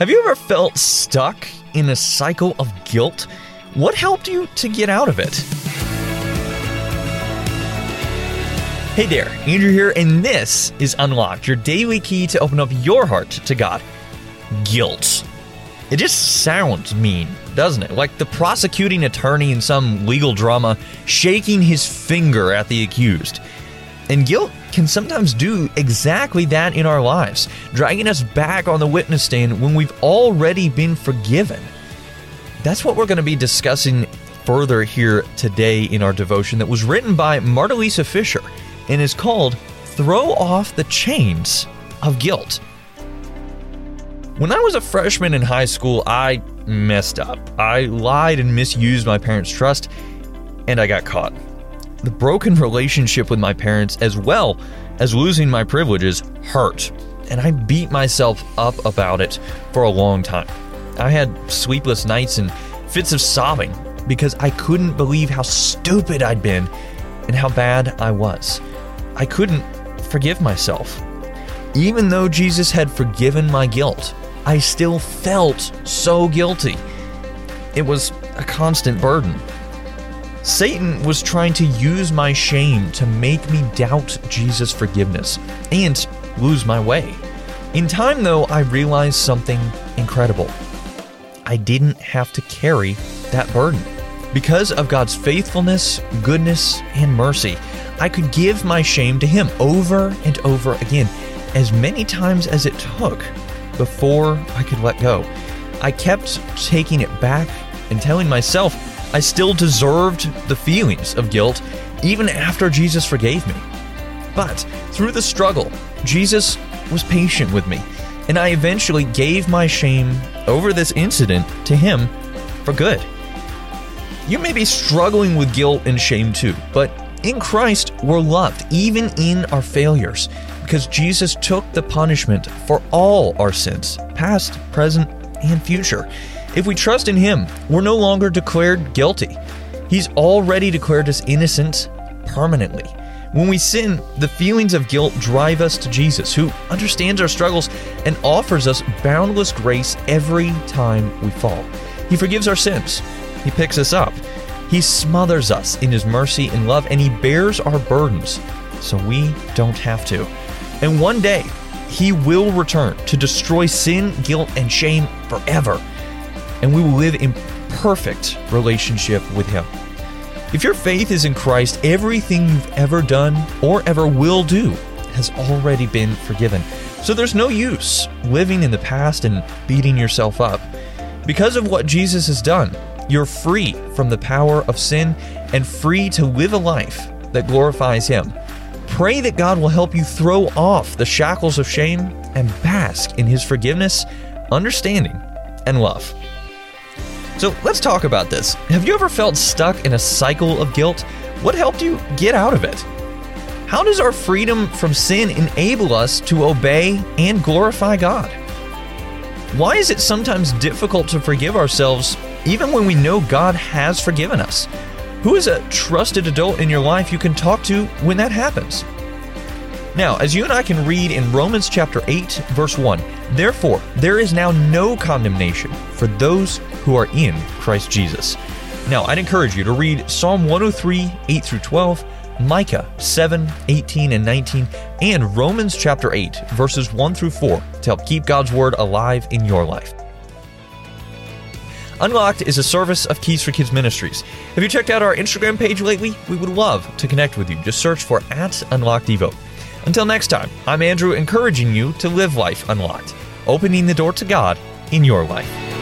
Have you ever felt stuck in a cycle of guilt? What helped you to get out of it? Hey there, Andrew here, and this is Unlocked, your daily key to open up your heart to God. Guilt. It just sounds mean, doesn't it? Like the prosecuting attorney in some legal drama shaking his finger at the accused. And guilt can sometimes do exactly that in our lives, dragging us back on the witness stand when we've already been forgiven. That's what we're going to be discussing further here today in our devotion that was written by Marta Lisa Fisher and is called Throw Off the Chains of Guilt. When I was a freshman in high school, I messed up. I lied and misused my parents' trust, and I got caught. The broken relationship with my parents, as well as losing my privileges, hurt, and I beat myself up about it for a long time. I had sleepless nights and fits of sobbing because I couldn't believe how stupid I'd been and how bad I was. I couldn't forgive myself. Even though Jesus had forgiven my guilt, I still felt so guilty. It was a constant burden. Satan was trying to use my shame to make me doubt Jesus' forgiveness and lose my way. In time, though, I realized something incredible. I didn't have to carry that burden. Because of God's faithfulness, goodness, and mercy, I could give my shame to Him over and over again, as many times as it took before I could let go. I kept taking it back and telling myself I still deserved the feelings of guilt even after Jesus forgave me. But through the struggle, Jesus was patient with me, and I eventually gave my shame over this incident to Him for good. You may be struggling with guilt and shame too, but in Christ, we're loved even in our failures because Jesus took the punishment for all our sins, past, present, and future. If we trust in Him, we're no longer declared guilty. He's already declared us innocent permanently. When we sin, the feelings of guilt drive us to Jesus, who understands our struggles and offers us boundless grace every time we fall. He forgives our sins, He picks us up, He smothers us in His mercy and love, and He bears our burdens so we don't have to. And one day, He will return to destroy sin, guilt, and shame forever. And we will live in perfect relationship with Him. If your faith is in Christ, everything you've ever done or ever will do has already been forgiven. So there's no use living in the past and beating yourself up. Because of what Jesus has done, you're free from the power of sin and free to live a life that glorifies Him. Pray that God will help you throw off the shackles of shame and bask in His forgiveness, understanding, and love. So let's talk about this. Have you ever felt stuck in a cycle of guilt? What helped you get out of it? How does our freedom from sin enable us to obey and glorify God? Why is it sometimes difficult to forgive ourselves even when we know God has forgiven us? Who is a trusted adult in your life you can talk to when that happens? Now, as you and I can read in Romans chapter 8, verse 1, therefore, there is now no condemnation for those who are in Christ Jesus. Now, I'd encourage you to read Psalm 103, 8 through 12, Micah 7, 18 and 19, and Romans chapter 8, verses 1 through 4 to help keep God's Word alive in your life. Unlocked is a service of Keys for Kids Ministries. Have you checked out our Instagram page lately? We would love to connect with you. Just search for at Unlocked Devo. Until next time, I'm Andrew encouraging you to live life unlocked, opening the door to God in your life.